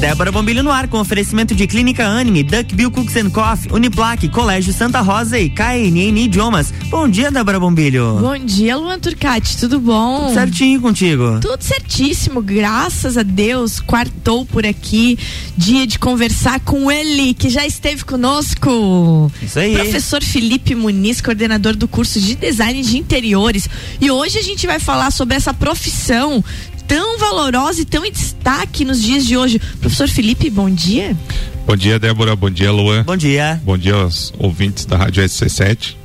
Débora Bombilho no ar com oferecimento de Clínica Anime, Duck Bill Cooks and Coffee, Uniplaque, Colégio Santa Rosa e KNN Idiomas. Bom dia, Débora Bombilho. Bom dia, Luan Turcati, tudo bom? Tudo certinho contigo. Tudo certíssimo, graças a Deus. Quartou por aqui, dia de conversar com ele, que já esteve conosco. Isso aí. Professor Felipe Muniz, coordenador do curso de Design de Interiores. E hoje a gente vai falar sobre essa profissão tão valorosa e tão em destaque nos dias de hoje. Professor Felipe, bom dia. Bom dia, Débora. Bom dia, Luan. Bom dia. Bom dia aos ouvintes da Rádio SC7.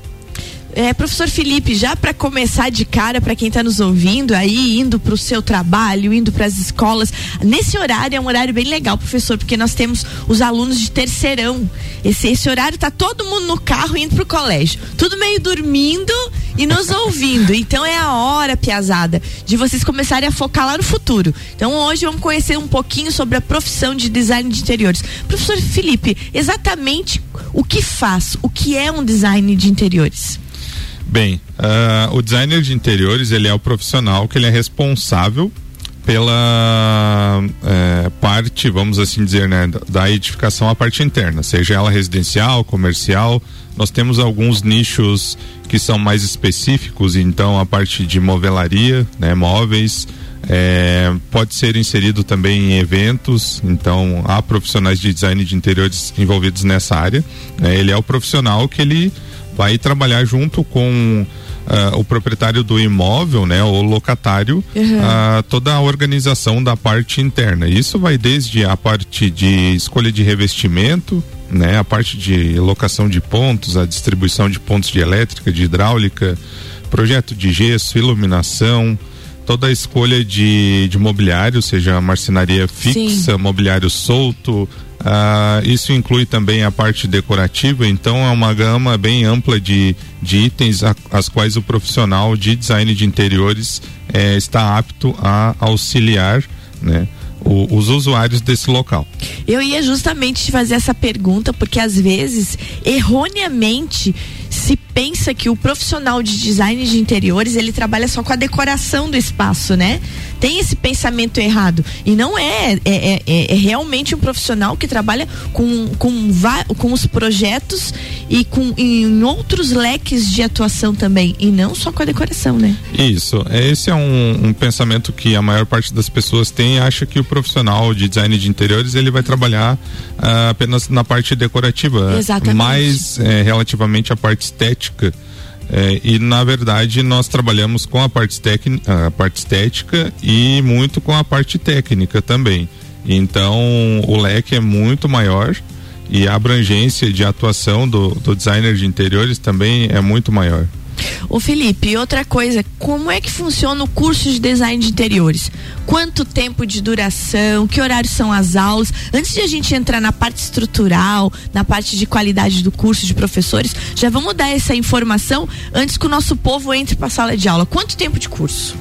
É, professor Felipe, já para começar de cara, para quem está nos ouvindo aí, indo para o seu trabalho, indo para as escolas, nesse horário é um horário bem legal, professor, porque nós temos os alunos de terceirão. Esse, esse horário tá todo mundo no carro indo para o colégio, tudo meio dormindo e nos ouvindo. Então é a hora, piazada, de vocês começarem a focar lá no futuro. Então hoje vamos conhecer um pouquinho sobre a profissão de design de interiores. Professor Felipe, exatamente o que faz, o que é um design de interiores? Bem, uh, o designer de interiores ele é o profissional que ele é responsável pela é, parte, vamos assim dizer, né, da edificação a parte interna, seja ela residencial, comercial. Nós temos alguns nichos que são mais específicos, então a parte de movelaria, né, móveis, é, pode ser inserido também em eventos, então há profissionais de design de interiores envolvidos nessa área. Né, ele é o profissional que ele vai trabalhar junto com uh, o proprietário do imóvel, né, o locatário, uhum. uh, toda a organização da parte interna. Isso vai desde a parte de escolha de revestimento, né, a parte de locação de pontos, a distribuição de pontos de elétrica, de hidráulica, projeto de gesso, iluminação, toda a escolha de, de mobiliário, seja marcenaria fixa, Sim. mobiliário solto, ah, isso inclui também a parte decorativa, então é uma gama bem ampla de, de itens a, as quais o profissional de design de interiores eh, está apto a auxiliar, né? O, os usuários desse local. Eu ia justamente te fazer essa pergunta porque às vezes erroneamente se pensa que o profissional de design de interiores ele trabalha só com a decoração do espaço, né? Tem esse pensamento errado e não é, é, é, é, é realmente um profissional que trabalha com, com, com os projetos e com em outros leques de atuação também e não só com a decoração, né? Isso, esse é um, um pensamento que a maior parte das pessoas tem, acha que o profissional de design de interiores ele vai trabalhar uh, apenas na parte decorativa, Exatamente. mas é, relativamente à parte estética. É, e na verdade nós trabalhamos com a parte, a parte estética e muito com a parte técnica também. Então o leque é muito maior e a abrangência de atuação do, do designer de interiores também é muito maior. O Felipe, outra coisa, como é que funciona o curso de design de interiores? Quanto tempo de duração? Que horários são as aulas? Antes de a gente entrar na parte estrutural, na parte de qualidade do curso de professores, já vamos dar essa informação antes que o nosso povo entre para a sala de aula. Quanto tempo de curso?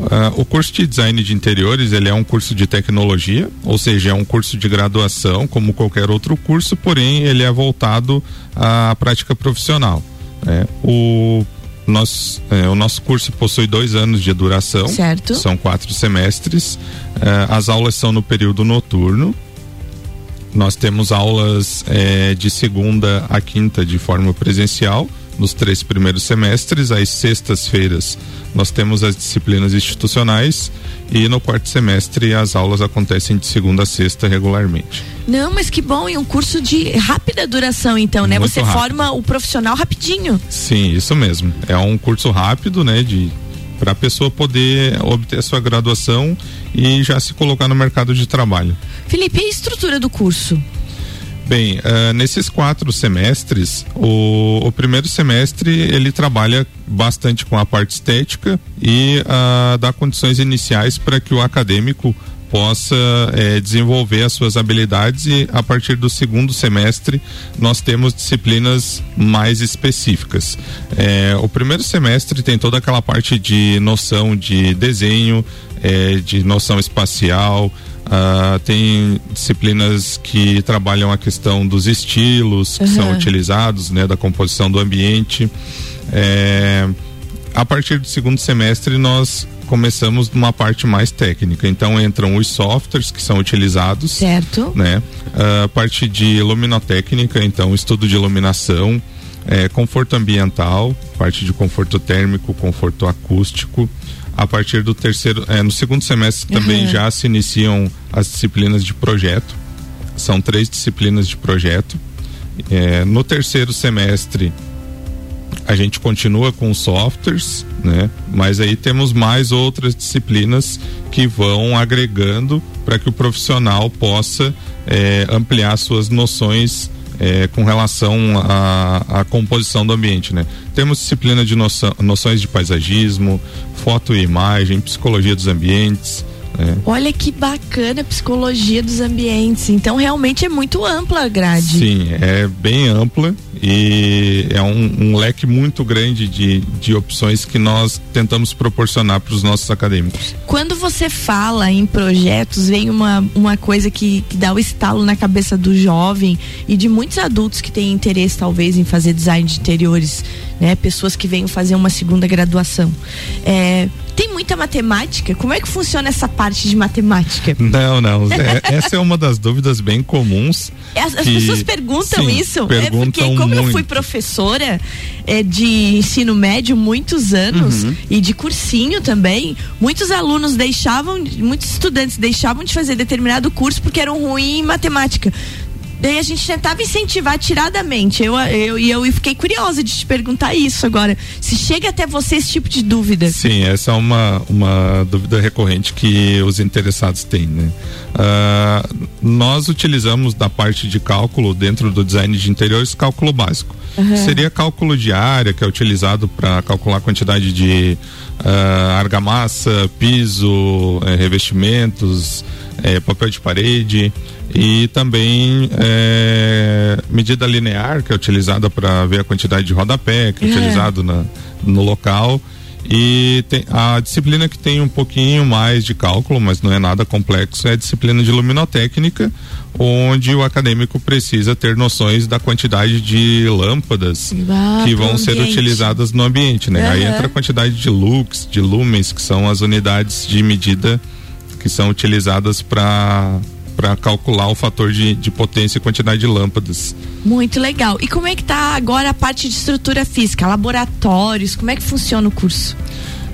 Uh, o curso de design de interiores ele é um curso de tecnologia, ou seja, é um curso de graduação como qualquer outro curso, porém ele é voltado à prática profissional. Né? O nós, é, o nosso curso possui dois anos de duração. Certo. São quatro semestres. É, as aulas são no período noturno. Nós temos aulas é, de segunda a quinta de forma presencial nos três primeiros semestres. Às sextas-feiras nós temos as disciplinas institucionais e no quarto semestre as aulas acontecem de segunda a sexta regularmente. Não, mas que bom, e um curso de rápida duração então, né? Muito Você rápido. forma o profissional rapidinho. Sim, isso mesmo. É um curso rápido, né, de para a pessoa poder obter a sua graduação e já se colocar no mercado de trabalho. Felipe, e a estrutura do curso? Bem, uh, nesses quatro semestres, o, o, primeiro semestre ele trabalha bastante com a parte estética e uh, dá condições iniciais para que o acadêmico possa eh, desenvolver as suas habilidades e a partir do segundo semestre nós temos disciplinas mais específicas. Eh, o primeiro semestre tem toda aquela parte de noção de desenho, de noção espacial, Uh, tem disciplinas que trabalham a questão dos estilos que uhum. são utilizados, né, da composição do ambiente. É, a partir do segundo semestre nós começamos numa parte mais técnica. Então entram os softwares que são utilizados. Certo. Né? A parte de luminotécnica, então estudo de iluminação, é, conforto ambiental, parte de conforto térmico, conforto acústico. A partir do terceiro, é, no segundo semestre uhum. também já se iniciam as disciplinas de projeto. São três disciplinas de projeto. É, no terceiro semestre a gente continua com softwares, né? Mas aí temos mais outras disciplinas que vão agregando para que o profissional possa é, ampliar suas noções é, com relação à, composição do ambiente, né? Temos disciplina de noção, noções de paisagismo, foto e imagem, psicologia dos ambientes, é. Olha que bacana a psicologia dos ambientes. Então realmente é muito ampla a grade. Sim, é bem ampla e é um, um leque muito grande de, de opções que nós tentamos proporcionar para os nossos acadêmicos. Quando você fala em projetos, vem uma, uma coisa que, que dá o estalo na cabeça do jovem e de muitos adultos que têm interesse talvez em fazer design de interiores, né? Pessoas que venham fazer uma segunda graduação. É, tem muita matemática? Como é que funciona essa parte de matemática? Não, não. É, essa é uma das dúvidas bem comuns. As, as pessoas perguntam sim, isso. Perguntam é porque, como muito. eu fui professora é, de ensino médio muitos anos uhum. e de cursinho também, muitos alunos deixavam, muitos estudantes deixavam de fazer determinado curso porque eram ruins em matemática. Daí a gente tentava incentivar tiradamente. Eu, eu, e eu, eu fiquei curiosa de te perguntar isso agora. Se chega até você esse tipo de dúvida. Sim, essa é uma, uma dúvida recorrente que os interessados têm, né? Uh, nós utilizamos da parte de cálculo dentro do design de interiores cálculo básico. Uhum. Seria cálculo de área, que é utilizado para calcular a quantidade de uh, argamassa, piso, eh, revestimentos, eh, papel de parede e também é, medida linear que é utilizada para ver a quantidade de rodapé que é, é. utilizado na, no local e tem, a disciplina que tem um pouquinho mais de cálculo, mas não é nada complexo, é a disciplina de luminotécnica, onde o acadêmico precisa ter noções da quantidade de lâmpadas ah, que vão ser utilizadas no ambiente, né? Uhum. Aí entra a quantidade de lux, de lumens, que são as unidades de medida que são utilizadas para para calcular o fator de, de potência e quantidade de lâmpadas. Muito legal. E como é que tá agora a parte de estrutura física, laboratórios, como é que funciona o curso?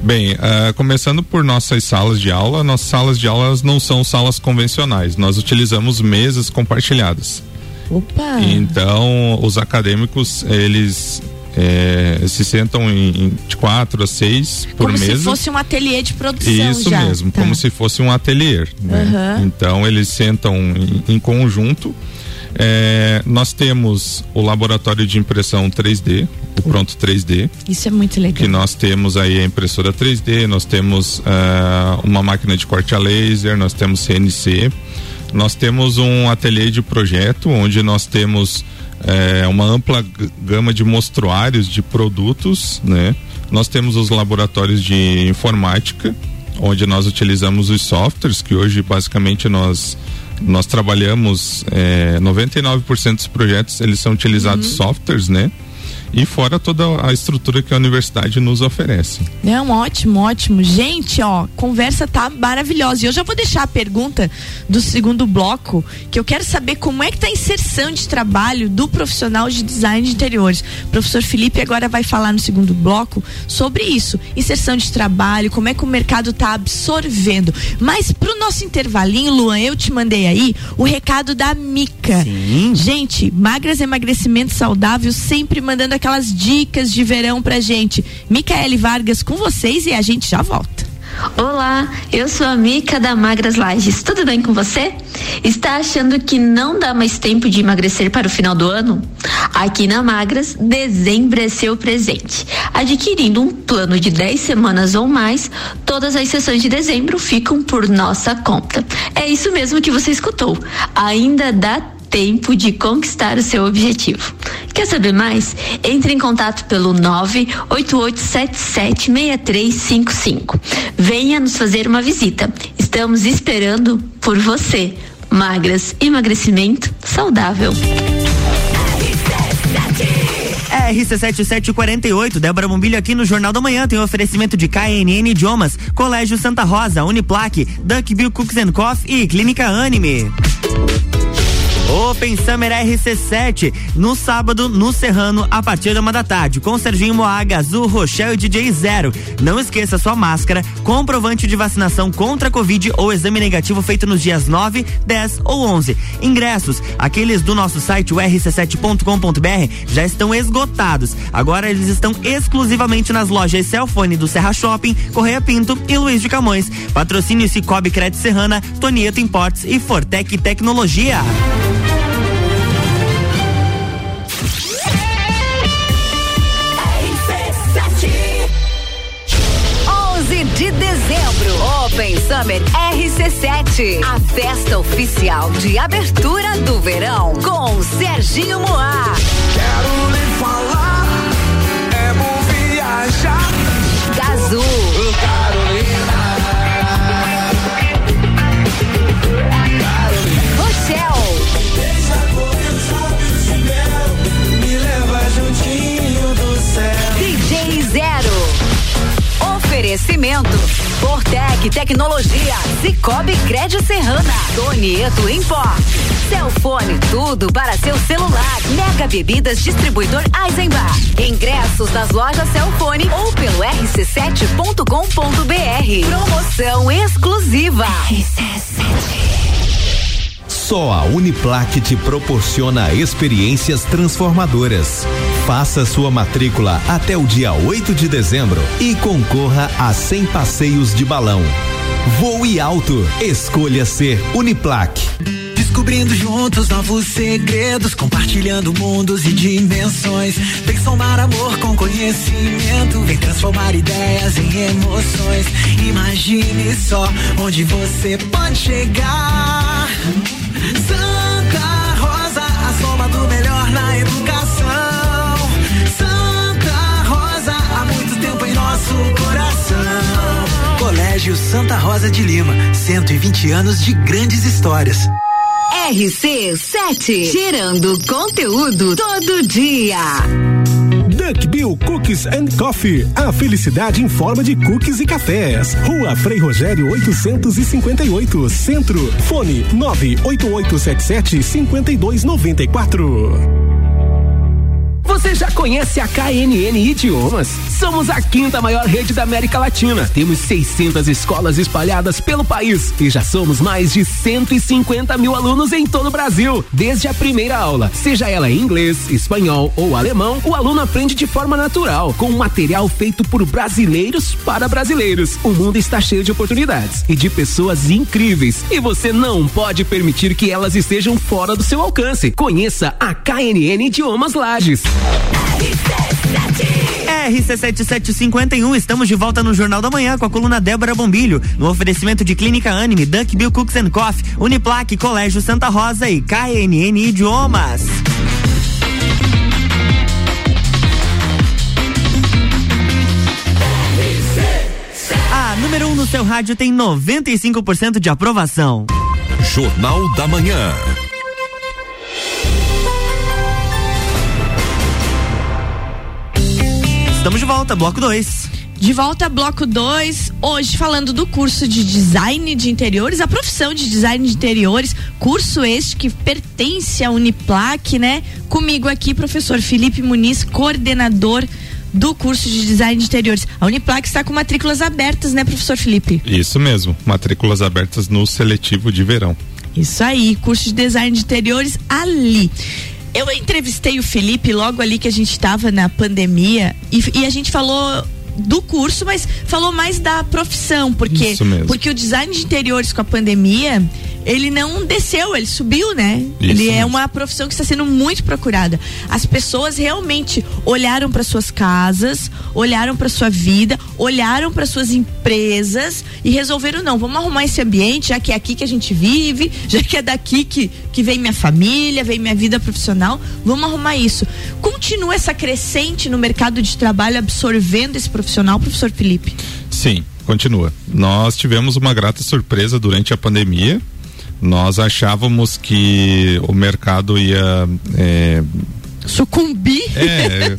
Bem, uh, começando por nossas salas de aula, nossas salas de aulas não são salas convencionais, nós utilizamos mesas compartilhadas. Opa! Então, os acadêmicos, eles é, se sentam em, de quatro a seis por como mesa. Como se fosse um ateliê de produção. Isso já. mesmo, tá. como se fosse um ateliê. Né? Uhum. Então eles sentam em, em conjunto. É, nós temos o laboratório de impressão 3D, o Pronto 3D. Isso é muito legal. Que nós temos aí a impressora 3D, nós temos uh, uma máquina de corte a laser, nós temos CNC, nós temos um ateliê de projeto onde nós temos é, uma ampla gama de mostruários de produtos, né? Nós temos os laboratórios de informática, onde nós utilizamos os softwares, que hoje basicamente nós nós trabalhamos é, 99% dos projetos eles são utilizados uhum. softwares, né? E fora toda a estrutura que a universidade nos oferece. Não, ótimo, ótimo. Gente, ó, conversa tá maravilhosa. E eu já vou deixar a pergunta do segundo bloco, que eu quero saber como é que tá a inserção de trabalho do profissional de design de interiores. O professor Felipe agora vai falar no segundo bloco sobre isso, inserção de trabalho, como é que o mercado tá absorvendo. Mas pro nosso intervalinho, Luan, eu te mandei aí o recado da Mica. Sim. Gente, magras emagrecimento saudável sempre mandando aquelas dicas de verão pra gente. Micaele Vargas com vocês e a gente já volta. Olá, eu sou a Mica da Magras Lages. Tudo bem com você? Está achando que não dá mais tempo de emagrecer para o final do ano? Aqui na Magras, dezembro é seu presente. Adquirindo um plano de 10 semanas ou mais, todas as sessões de dezembro ficam por nossa conta. É isso mesmo que você escutou. Ainda dá tempo de conquistar o seu objetivo. Quer saber mais? Entre em contato pelo 988776355. Venha nos fazer uma visita. Estamos esperando por você. Magras, emagrecimento saudável. RC7748, Débora Bombilho aqui no Jornal da Manhã tem oferecimento de KNN Idiomas, Colégio Santa Rosa, Uniplaque, Duckbill Cooks and Coffee e Clínica Anime. Open Summer RC7, no sábado, no Serrano, a partir da uma da tarde, com Serginho Moaga, Azul, Rochelle e DJ Zero. Não esqueça sua máscara, comprovante de vacinação contra a Covid ou exame negativo feito nos dias 9, 10 ou 11. Ingressos, aqueles do nosso site, o rc7.com.br, já estão esgotados. Agora eles estão exclusivamente nas lojas Celfone do Serra Shopping, Correia Pinto e Luiz de Camões. Patrocínio Cicobi Crédito Serrana, Tonieto Importes e Fortec Tecnologia. Dezembro, Open Summer RC7, a festa oficial de abertura do verão com Serginho Moá. Quero lhe falar, é bom viajar. Gazul, céu. DJ Zero. Oferecimento Fortec Tecnologia, Cicobi Crédito Serrana, Tonieto Import, Celfone, tudo para seu celular. Mega Bebidas Distribuidor Eisenbach. Ingressos nas lojas Celfone ou pelo rc7.com.br. Promoção exclusiva. Só a Uniplaque te proporciona experiências transformadoras. Faça sua matrícula até o dia 8 de dezembro e concorra a 100 passeios de balão. Voe alto. Escolha ser Uniplaque. Descobrindo juntos novos segredos, compartilhando mundos e dimensões. Vem somar amor com conhecimento, vem transformar ideias em emoções. Imagine só onde você pode chegar. Santa nosso coração. Colégio Santa Rosa de Lima, 120 anos de grandes histórias. RC7, gerando conteúdo todo dia. Duck Bill Cookies and Coffee. A felicidade em forma de cookies e cafés. Rua Frei Rogério 858, Centro. Fone 98877 5294. Você já conhece a KNN Idiomas? Somos a quinta maior rede da América Latina. Temos 600 escolas espalhadas pelo país e já somos mais de 150 mil alunos em todo o Brasil. Desde a primeira aula, seja ela em inglês, espanhol ou alemão, o aluno aprende de forma natural, com material feito por brasileiros para brasileiros. O mundo está cheio de oportunidades e de pessoas incríveis e você não pode permitir que elas estejam fora do seu alcance. Conheça a KNN Idiomas Lages. RC7751, estamos de volta no Jornal da Manhã com a coluna Débora Bombilho, no oferecimento de Clínica Anime, Duck Bill Cooks and Coffee, Uniplaque, Colégio Santa Rosa e KNN Idiomas. A número 1 um no seu rádio tem 95% de aprovação. Jornal da Manhã. Estamos de volta, bloco 2. De volta bloco 2, hoje falando do curso de design de interiores, a profissão de design de interiores, curso este que pertence à Uniplac, né? Comigo aqui, professor Felipe Muniz, coordenador do curso de design de interiores. A Uniplac está com matrículas abertas, né, professor Felipe? Isso mesmo, matrículas abertas no seletivo de verão. Isso aí, curso de design de interiores ali. Eu entrevistei o Felipe logo ali que a gente estava na pandemia e, e a gente falou do curso, mas falou mais da profissão, porque porque o design de interiores com a pandemia, ele não desceu, ele subiu, né? Isso ele é uma profissão que está sendo muito procurada. As pessoas realmente olharam para suas casas, olharam para sua vida, olharam para suas empresas e resolveram não, vamos arrumar esse ambiente, já que é aqui que a gente vive, já que é daqui que que vem minha família, vem minha vida profissional, vamos arrumar isso. Continua essa crescente no mercado de trabalho absorvendo esse profissional, professor Felipe? Sim, continua. Nós tivemos uma grata surpresa durante a pandemia. Nós achávamos que o mercado ia é, Sucumbir? É,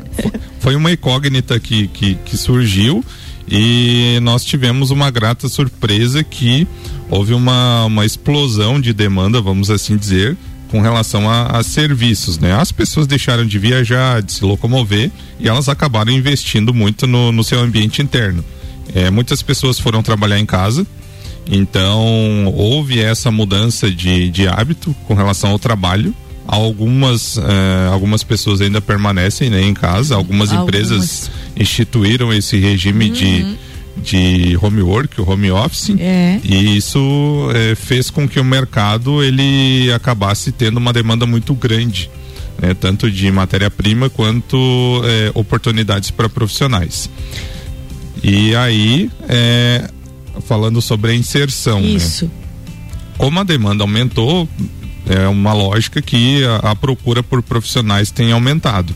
foi uma incógnita que, que, que surgiu e nós tivemos uma grata surpresa que houve uma, uma explosão de demanda, vamos assim dizer, com relação a, a, serviços, né? As pessoas deixaram de viajar, de se locomover e elas acabaram investindo muito no, no seu ambiente interno. É, muitas pessoas foram trabalhar em casa, então houve essa mudança de, de hábito com relação ao trabalho. Algumas, eh, algumas pessoas ainda permanecem né, em casa, algumas, algumas. empresas instituíram esse regime uhum. de de home work, o home office, é. e isso é, fez com que o mercado ele acabasse tendo uma demanda muito grande, né, tanto de matéria-prima quanto é, oportunidades para profissionais. E aí, é, falando sobre a inserção, né? isso. Né, como a demanda aumentou, é uma lógica que a, a procura por profissionais tem aumentado.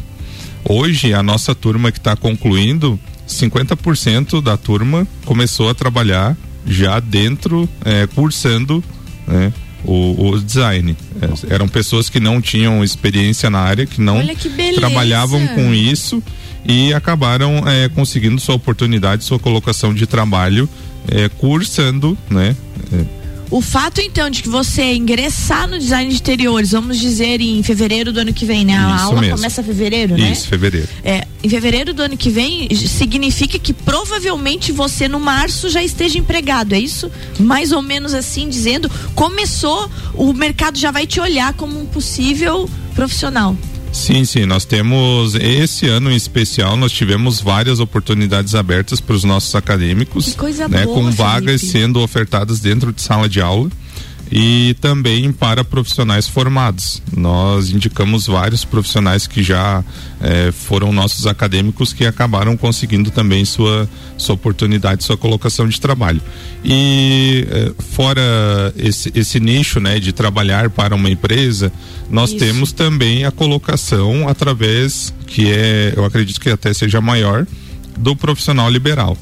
Hoje, a nossa turma que está concluindo, 50% da turma começou a trabalhar já dentro, é, cursando né, o, o, design. É, eram pessoas que não tinham experiência na área, que não que trabalhavam com isso e acabaram é, conseguindo sua oportunidade, sua colocação de trabalho é, cursando, né? O fato, então, de que você ingressar no design de interiores, vamos dizer, em fevereiro do ano que vem, né? A Isso aula mesmo. começa em fevereiro, né? Isso, fevereiro. É, em fevereiro do ano que vem, significa que provavelmente você no março já esteja empregado, é isso? Mais ou menos assim dizendo, começou, o mercado já vai te olhar como um possível profissional. Sim, sim, nós temos esse ano em especial nós tivemos várias oportunidades abertas para os nossos acadêmicos, que coisa né, boa, com Felipe. vagas sendo ofertadas dentro de sala de aula e também para profissionais formados. Nós indicamos vários profissionais que já eh, foram nossos acadêmicos que acabaram conseguindo também sua, sua oportunidade, sua colocação de trabalho. E eh, fora esse, esse nicho né, de trabalhar para uma empresa, nós Isso. temos também a colocação através, que é, eu acredito que até seja maior, do profissional liberal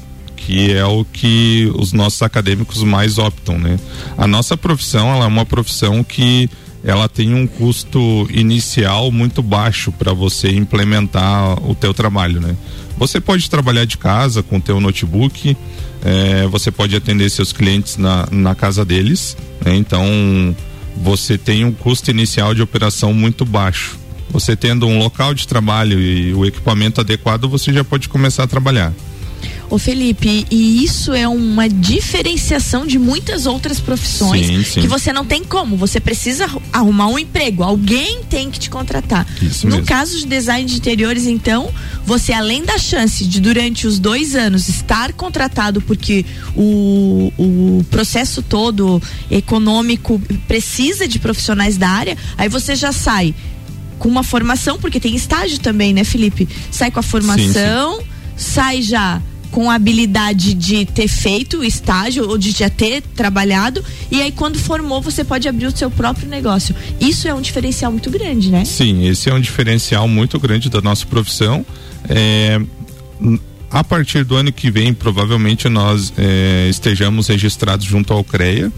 que é o que os nossos acadêmicos mais optam, né? A nossa profissão, ela é uma profissão que ela tem um custo inicial muito baixo para você implementar o teu trabalho, né? Você pode trabalhar de casa com o teu notebook, é, você pode atender seus clientes na, na casa deles, né? então você tem um custo inicial de operação muito baixo. Você tendo um local de trabalho e o equipamento adequado, você já pode começar a trabalhar. Ô Felipe, e isso é uma diferenciação de muitas outras profissões sim, sim. que você não tem como. Você precisa arrumar um emprego, alguém tem que te contratar. Isso no mesmo. caso de design de interiores, então, você além da chance de durante os dois anos estar contratado, porque o, o processo todo econômico precisa de profissionais da área, aí você já sai com uma formação, porque tem estágio também, né, Felipe? Sai com a formação, sim, sai já com a habilidade de ter feito o estágio ou de já ter trabalhado e aí quando formou você pode abrir o seu próprio negócio. Isso é um diferencial muito grande, né? Sim, esse é um diferencial muito grande da nossa profissão. É, a partir do ano que vem, provavelmente nós é, estejamos registrados junto ao CREA,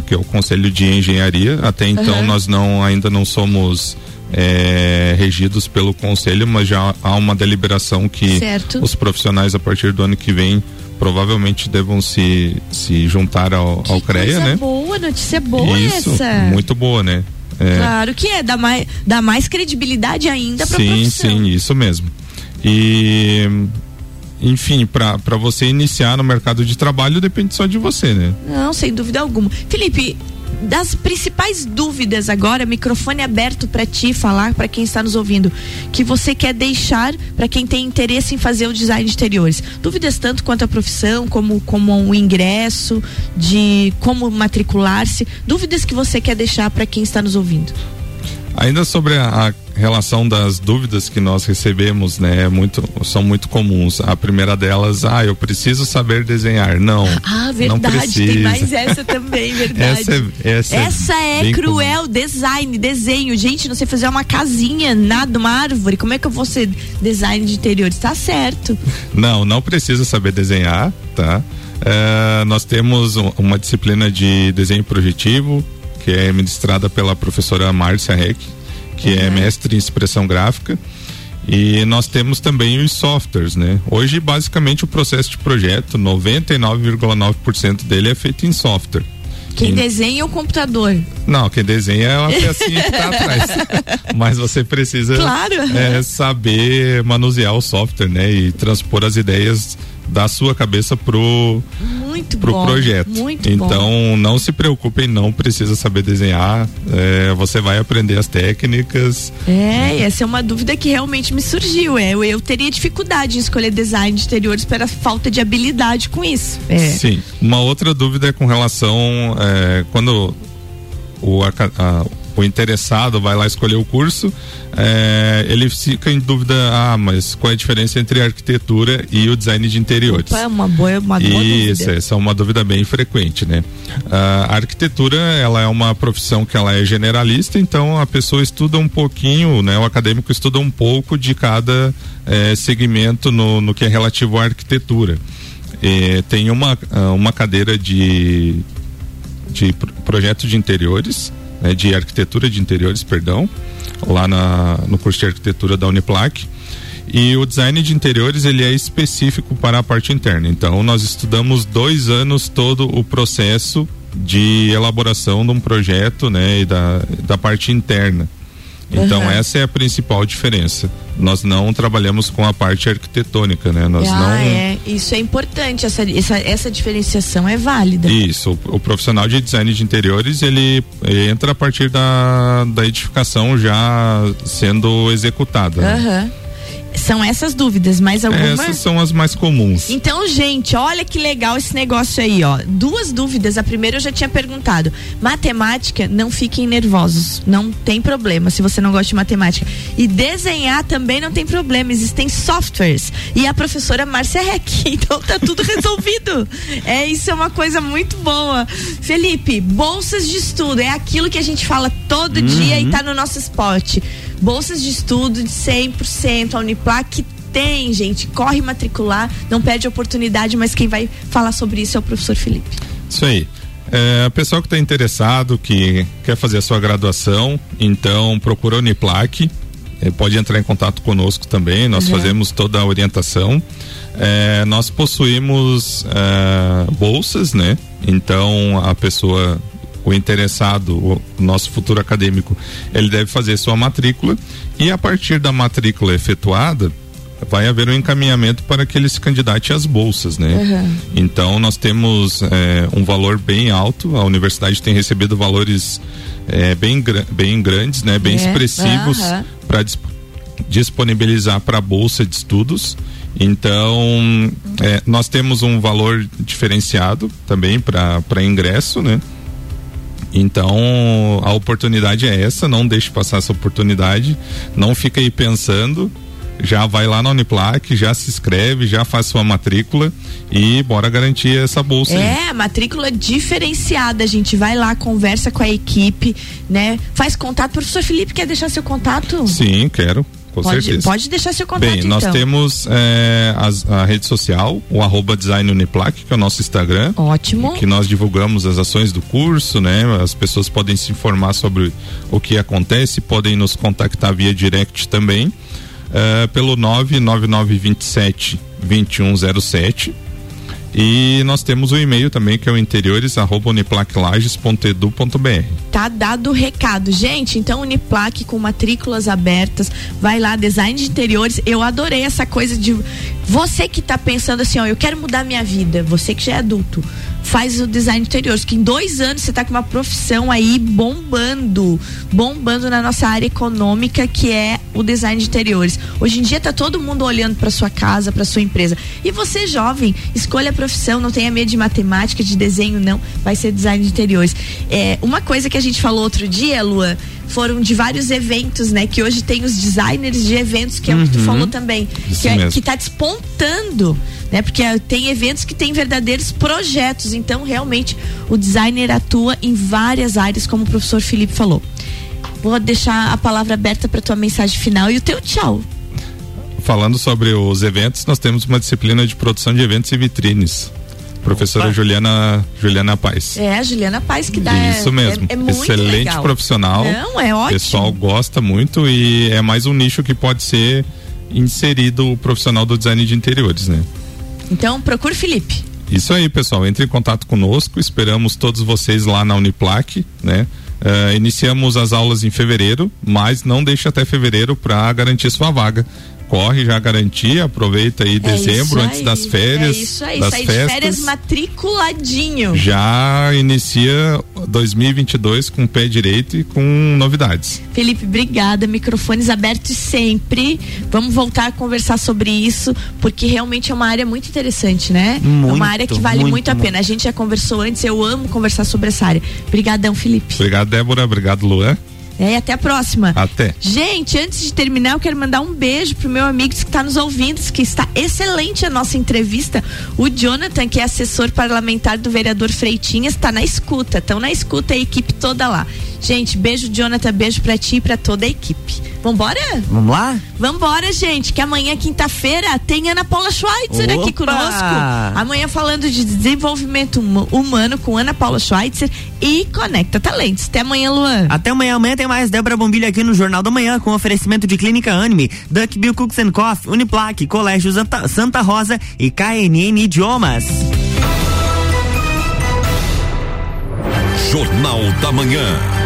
que é o Conselho de Engenharia. Até então uhum. nós não ainda não somos é, regidos pelo conselho, mas já há uma deliberação que certo. os profissionais a partir do ano que vem provavelmente devam se, se juntar ao, ao CREA, né? boa, notícia boa Isso, essa. Muito boa, né? É. Claro que é, dá mais, dá mais credibilidade ainda para Sim, sim, isso mesmo. E enfim, para você iniciar no mercado de trabalho depende só de você, né? Não, sem dúvida alguma. Felipe, das principais dúvidas agora, microfone aberto para ti falar para quem está nos ouvindo, que você quer deixar para quem tem interesse em fazer o design de interiores. Dúvidas tanto quanto a profissão, como como o ingresso, de como matricular-se, dúvidas que você quer deixar para quem está nos ouvindo. Ainda sobre a, relação das dúvidas que nós recebemos, né, é muito, são muito comuns. A primeira delas, ah, eu preciso saber desenhar. Não. Ah, verdade, não precisa. tem mais essa também, verdade. essa é, essa, essa é, é cruel, comum. design, desenho. Gente, não sei fazer uma casinha, nada, uma árvore. Como é que eu vou ser design de interiores? Tá certo. Não, não precisa saber desenhar, tá? É, nós temos uma disciplina de desenho projetivo, que é ministrada pela professora Márcia Reck, que é mestre em expressão gráfica. E nós temos também os softwares, né? Hoje, basicamente, o processo de projeto, 99,9% dele é feito em software. Quem E- desenha é o computador. Não, quem desenha é uma pecinha que tá atrás. Mas você precisa Claro. é, saber manusear o software, né? E transpor as ideias da sua cabeça pro, Muito pro bom. projeto. Muito então, bom. não se preocupem, não precisa saber desenhar. é, você vai aprender as técnicas. É, essa é uma dúvida que realmente me surgiu. É, eu, eu teria dificuldade em escolher design de interiores pela falta de habilidade com isso. É. Sim. Uma outra dúvida é com relação é, quando o, a- o interessado vai lá escolher o curso, é, ele fica em dúvida, ah, mas qual é a diferença entre a arquitetura e o design de interiores? Opa, é uma boa, uma boa Isso, dúvida. essa é uma dúvida bem frequente, né? Ah, a arquitetura, ela é uma profissão que ela é generalista, então a pessoa estuda um pouquinho, né? O acadêmico estuda um pouco de cada eh, segmento no, no que é relativo à arquitetura. Eh, tem uma, ah, uma cadeira de, de pro- projeto de interiores, né? de arquitetura de interiores, perdão, lá na, no curso de arquitetura da Uniplac. E o design de interiores ele é específico para a parte interna. Então nós estudamos dois anos todo o processo de elaboração de um projeto, né, e da, da parte interna. Então Uhum. essa é a principal diferença. Nós não trabalhamos com a parte arquitetônica, né? Nós ah, não é. Isso é importante. Essa, essa, essa diferenciação é válida. Isso, o, o profissional de design de interiores ele, entra a partir da, da edificação já sendo executada. né? São essas dúvidas, mais alguma? Essas são as mais comuns. Então, gente, olha que legal esse negócio aí, ó. Duas dúvidas. A primeira eu já tinha perguntado. Matemática, não fiquem nervosos. Não tem problema se você não gosta de matemática. E desenhar também não tem problema. Existem softwares. E a professora Márcia Reck. Então tá tudo resolvido. É, isso é uma coisa muito boa. Felipe, bolsas de estudo. É aquilo que a gente fala todo dia e tá no nosso spot. Bolsas de estudo de 100%. A Uniplac tem, gente. Corre matricular, não perde oportunidade, mas quem vai falar sobre isso é o professor Felipe. Isso aí. É, pessoal que está interessado, que quer fazer a sua graduação, então procura a Uniplac. é, pode entrar em contato conosco também, nós Uhum. fazemos toda a orientação. É, nós possuímos é, bolsas, né? Então a pessoa, o interessado, o nosso futuro acadêmico, ele deve fazer sua matrícula e a partir da matrícula efetuada, vai haver um encaminhamento para que ele se candidate às bolsas, né? Uhum. Então nós temos é, um valor bem alto, a universidade tem recebido valores é, bem, bem grandes, né? Bem É, expressivos aham. para disponibilizar para a bolsa de estudos. Então é, nós temos um valor diferenciado também para ingresso, né? Então a oportunidade é essa, não deixe passar essa oportunidade, não fica aí pensando, já vai lá na Uniplac, já se inscreve, já faz sua matrícula e bora garantir essa bolsa. aí. É, matrícula diferenciada. A gente vai lá, conversa com a equipe, né? Faz contato. Professor Felipe, quer deixar seu contato? Sim, quero, com pode, certeza. pode deixar seu contato, Bem, nós então. temos é, as- a rede social, o arroba design Uniplac, que é o nosso Instagram. Ótimo. Que nós divulgamos as ações do curso, né? As pessoas podem se informar sobre o que acontece, podem nos contactar via direct também. é, pelo 99927 2107. E nós temos o e-mail também, que é o interiores arroba uniplaclages.edu.br. Tá dado o recado. Gente, então Uniplac com matrículas abertas, vai lá, design de interiores. Eu adorei essa coisa de você que tá pensando assim, ó, eu quero mudar minha vida, você que já é adulto, faz o design de interiores, que em dois anos você tá com uma profissão aí bombando, bombando na nossa área econômica, que é o design de interiores. Hoje em dia tá todo mundo olhando para sua casa, para sua empresa. E você, jovem, escolha a profissão, não tenha medo de matemática, de desenho, não. Vai ser design de interiores. É, uma coisa que a gente falou outro dia, Lua, foram de vários eventos, né? Que hoje tem os designers de eventos, que é o que tu Uhum. falou também. Isso Que, é, que tá despontando, né? Porque tem eventos que têm verdadeiros projetos. Então, realmente, o designer atua em várias áreas, como o professor Felipe falou. Vou deixar a palavra aberta para tua mensagem final e o teu tchau. Falando sobre os eventos, nós temos uma disciplina de produção de eventos e vitrines. Professora Opa. Juliana Juliana Paz. É, a Juliana Paz que dá. Isso mesmo. É, é Excelente legal. profissional. Não, é O ótimo. pessoal gosta muito e é mais um nicho que pode ser inserido o profissional do design de interiores, né? Então, procure Felipe. Isso aí, pessoal. Entre em contato conosco. Esperamos todos vocês lá na Uniplac, né? Eh, iniciamos as aulas em fevereiro, mas não deixe até fevereiro para garantir sua vaga. Corre já garantir, aproveita aí dezembro É isso antes aí, das férias, É isso aí, das sai de festas. férias matriculadinho. Já inicia 2022 com o pé direito e com novidades. Felipe, obrigada. Microfones abertos sempre. Vamos voltar a conversar sobre isso, porque realmente é uma área muito interessante, né? é Muito, uma área que vale muito, muito, a pena. A gente já conversou antes, eu amo conversar sobre essa área. Obrigadão, Felipe. Obrigado, Débora. Obrigado, Luan. É, e até a próxima. Até. Gente, antes de terminar, eu quero mandar um beijo pro meu amigo que está nos ouvindo, que está excelente a nossa entrevista. O Jonathan, que é assessor parlamentar do vereador Freitinhas, está na escuta. Estão na escuta a equipe toda lá. Gente, beijo, Jonathan, beijo pra ti e pra toda a equipe. Vambora? Vamos lá? Vambora, gente, que amanhã, quinta-feira, tem Ana Paula Schweitzer aqui Opa! conosco. Amanhã falando de desenvolvimento huma- humano com Ana Paula Schweitzer e Conecta Talentos. Até amanhã, Luan. Até amanhã, amanhã tem mais Débora Bombilho aqui no Jornal da Manhã com oferecimento de Clínica Anime, Duck Bill Cooks and Coffee, Uniplaque, Colégio Santa, Santa Rosa e KNN Idiomas. Jornal da Manhã.